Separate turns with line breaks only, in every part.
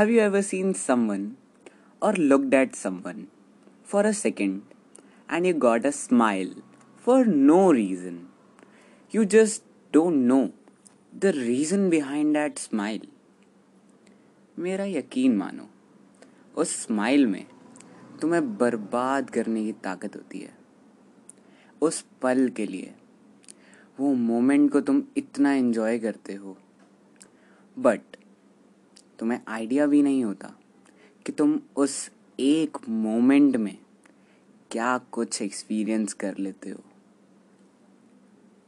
Have you ever seen someone or looked at someone for a second and you got a smile for no reason? You just don't know the reason behind that smile. मेरा यकीन मानो उस smile में तुम्हें बर्बाद करने की ताकत होती है उस पल के लिए वो मोमेंट को तुम इतना एंजॉय करते हो बट तुम्हें आइडिया भी नहीं होता कि तुम उस एक मोमेंट में क्या कुछ एक्सपीरियंस कर लेते हो।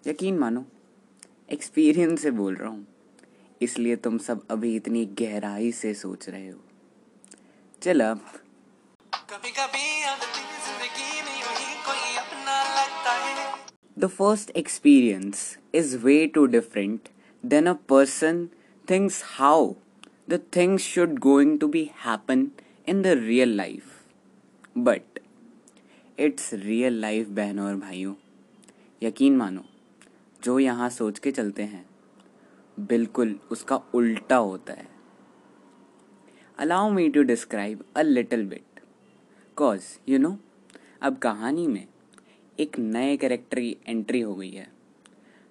यकीन मानो एक्सपीरियंस से बोल रहा हूँ इसलिए तुम सब अभी इतनी गहराई से सोच रहे हो। चल अब। The first experience is way too different than a person thinks how the things should going to be happen in the real life. But it's real life, बहनों और भाइयों. यकीन मानो, जो यहाँ सोच के चलते हैं, बिल्कुल उसका उल्टा होता है. Allow me to describe a little bit cause you know अब कहानी में एक नए कैरेक्टर की एंट्री हो गई है.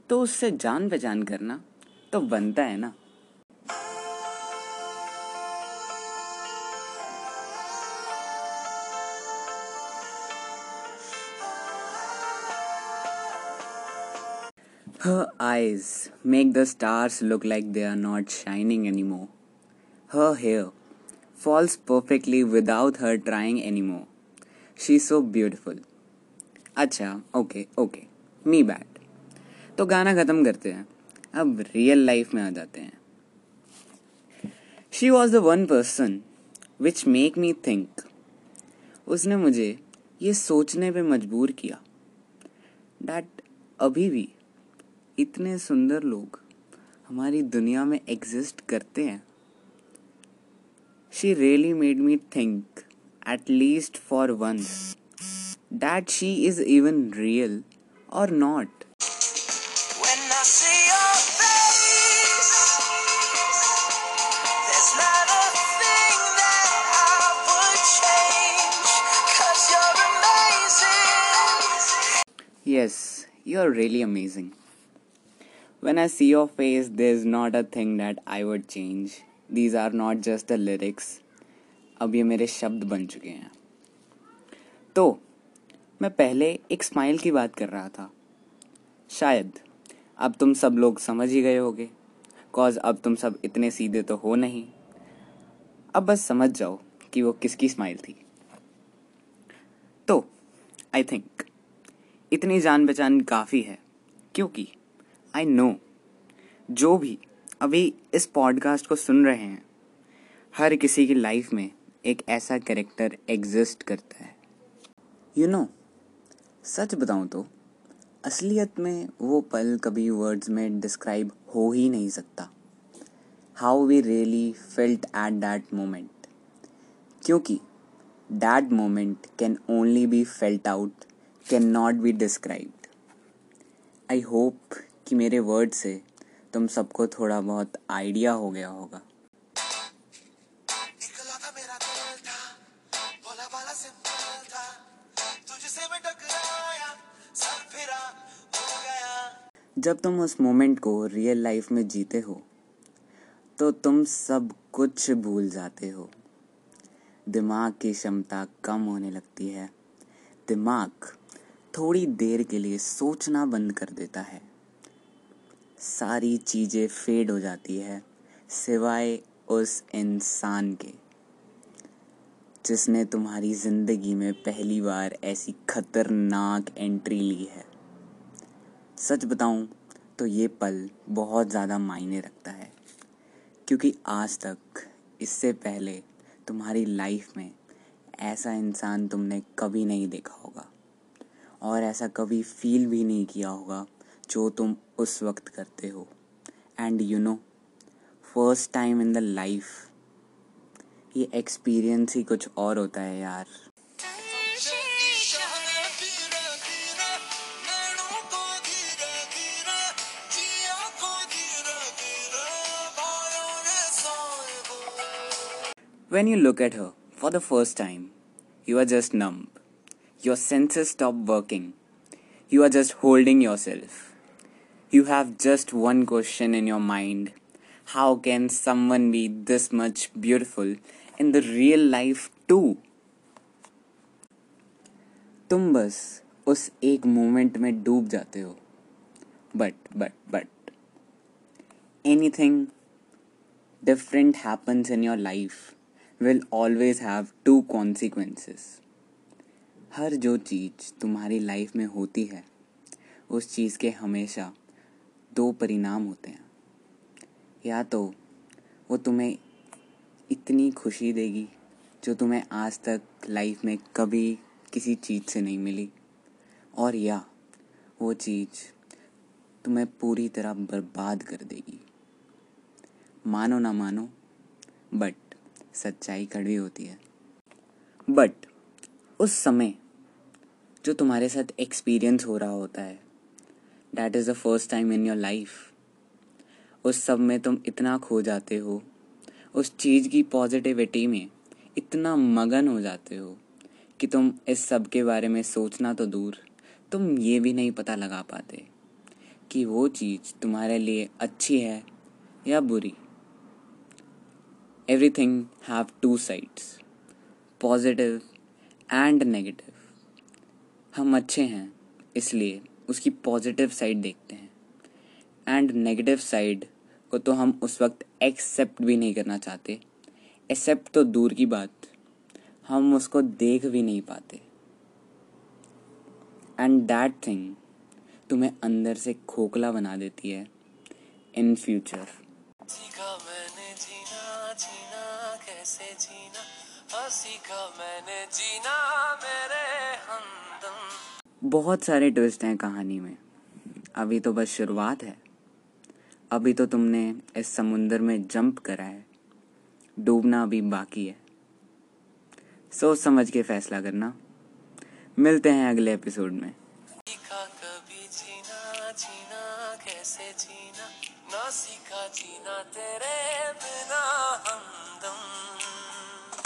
तो उससे जान पहचान करना तो बनता है ना. Her eyes make the stars look like they are not shining anymore. Her hair falls perfectly without her trying anymore. She's so beautiful. अच्छा ओके ओके मी बैड तो गाना ख़त्म करते हैं अब रियल लाइफ में आ जाते हैं she was the one person which make me think उसने मुझे ये सोचने पे मजबूर किया डैट अभी भी इतने सुंदर लोग हमारी दुनिया में एग्जिस्ट करते हैं। She really made me think at least for once that she is even real और not Yes, you're really amazing. When I see your face, there's not a thing that I would change. These are not just the lyrics. अब ये मेरे शब्द बन चुके हैं। तो मैं पहले एक स्माइल की बात कर रहा था। शायद अब तुम सब लोग समझ ही गए होगे। कॉज अब तुम सब इतने सीधे तो हो नहीं। अब बस समझ जाओ कि वो किसकी स्माइल थी। तो आई थिंक इतनी जान पहचान काफ़ी है। क्योंकि आई नो जो भी अभी इस पॉडकास्ट को सुन रहे हैं हर किसी की लाइफ में एक ऐसा कैरेक्टर एग्जिस्ट करता है। यू you नो know, सच बताऊँ तो असलियत में वो पल कभी वर्ड्स में डिस्क्राइब हो ही नहीं सकता। How we really felt at that moment क्योंकि that moment can only be felt out can not be described I hope कि मेरे वर्ड से तुम सबको थोड़ा बहुत आइडिया हो गया होगा। जब तुम उस मोमेंट को रियल लाइफ में जीते हो तो तुम सब कुछ भूल जाते हो। दिमाग की क्षमता कम होने लगती है। दिमाग थोड़ी देर के लिए सोचना बंद कर देता है। सारी चीज़ें फेड हो जाती है, सिवाय उस इंसान के, जिसने तुम्हारी ज़िंदगी में पहली बार ऐसी खतरनाक एंट्री ली है। सच बताऊँ तो ये पल बहुत ज़्यादा मायने रखता है, क्योंकि आज तक, इससे पहले तुम्हारी लाइफ में ऐसा इंसान तुमने कभी नहीं देखा होगा, और ऐसा कभी फील भी नहीं किया होगा जो तुम उस वक्त करते हो and you know first time in the life ये एक्सपीरियंस ही कुछ और होता है यार When you look at her for the first time, you are just numb. Your senses stop working. You are just holding yourself. You have just one question in your mind. How can someone be this much beautiful in the real life too? तुम बस उस एक moment में डूब जाते हो। But but but anything different happens in your life will always have two consequences हर जो चीज़ तुम्हारी लाइफ में होती है, उस चीज़ के हमेशा दो परिणाम होते हैं। या तो वो तुम्हें इतनी खुशी देगी जो तुम्हें आज तक लाइफ में कभी किसी चीज़ से नहीं मिली। और या वो चीज़ तुम्हें पूरी तरह बर्बाद कर देगी। मानो ना मानो बट सच्चाई कड़वी होती है। बट उस समय जो तुम्हारे साथ एक्सपीरियंस हो रहा होता है that is the first time in your life उस सब में तुम इतना खो जाते हो। उस चीज़ की पॉजिटिविटी में इतना मगन हो जाते हो कि तुम इस सब के बारे में सोचना तो दूर। तुम ये भी नहीं पता लगा पाते कि वो चीज़ तुम्हारे लिए अच्छी है या बुरी। Everything have two sides positive and negative हम अच्छे हैं, इसलिए उसकी पॉजिटिव साइड देखते हैं। एंड नेगेटिव साइड को तो हम उस वक्त एक्सेप्ट भी नहीं करना चाहते। एक्सेप्ट तो दूर की बात। हम उसको देख भी नहीं पाते। एंड दैट थिंग तुम्हें अंदर से खोखला बना देती है इन फ्यूचर सीखा मैंने जीना। बहुत सारे ट्विस्ट हैं कहानी में। अभी तो बस शुरुआत है। अभी तो तुमने इस समुंदर में जंप करा है। डूबना अभी बाकी है। सोच समझ के फैसला करना। मिलते हैं अगले एपिसोड में।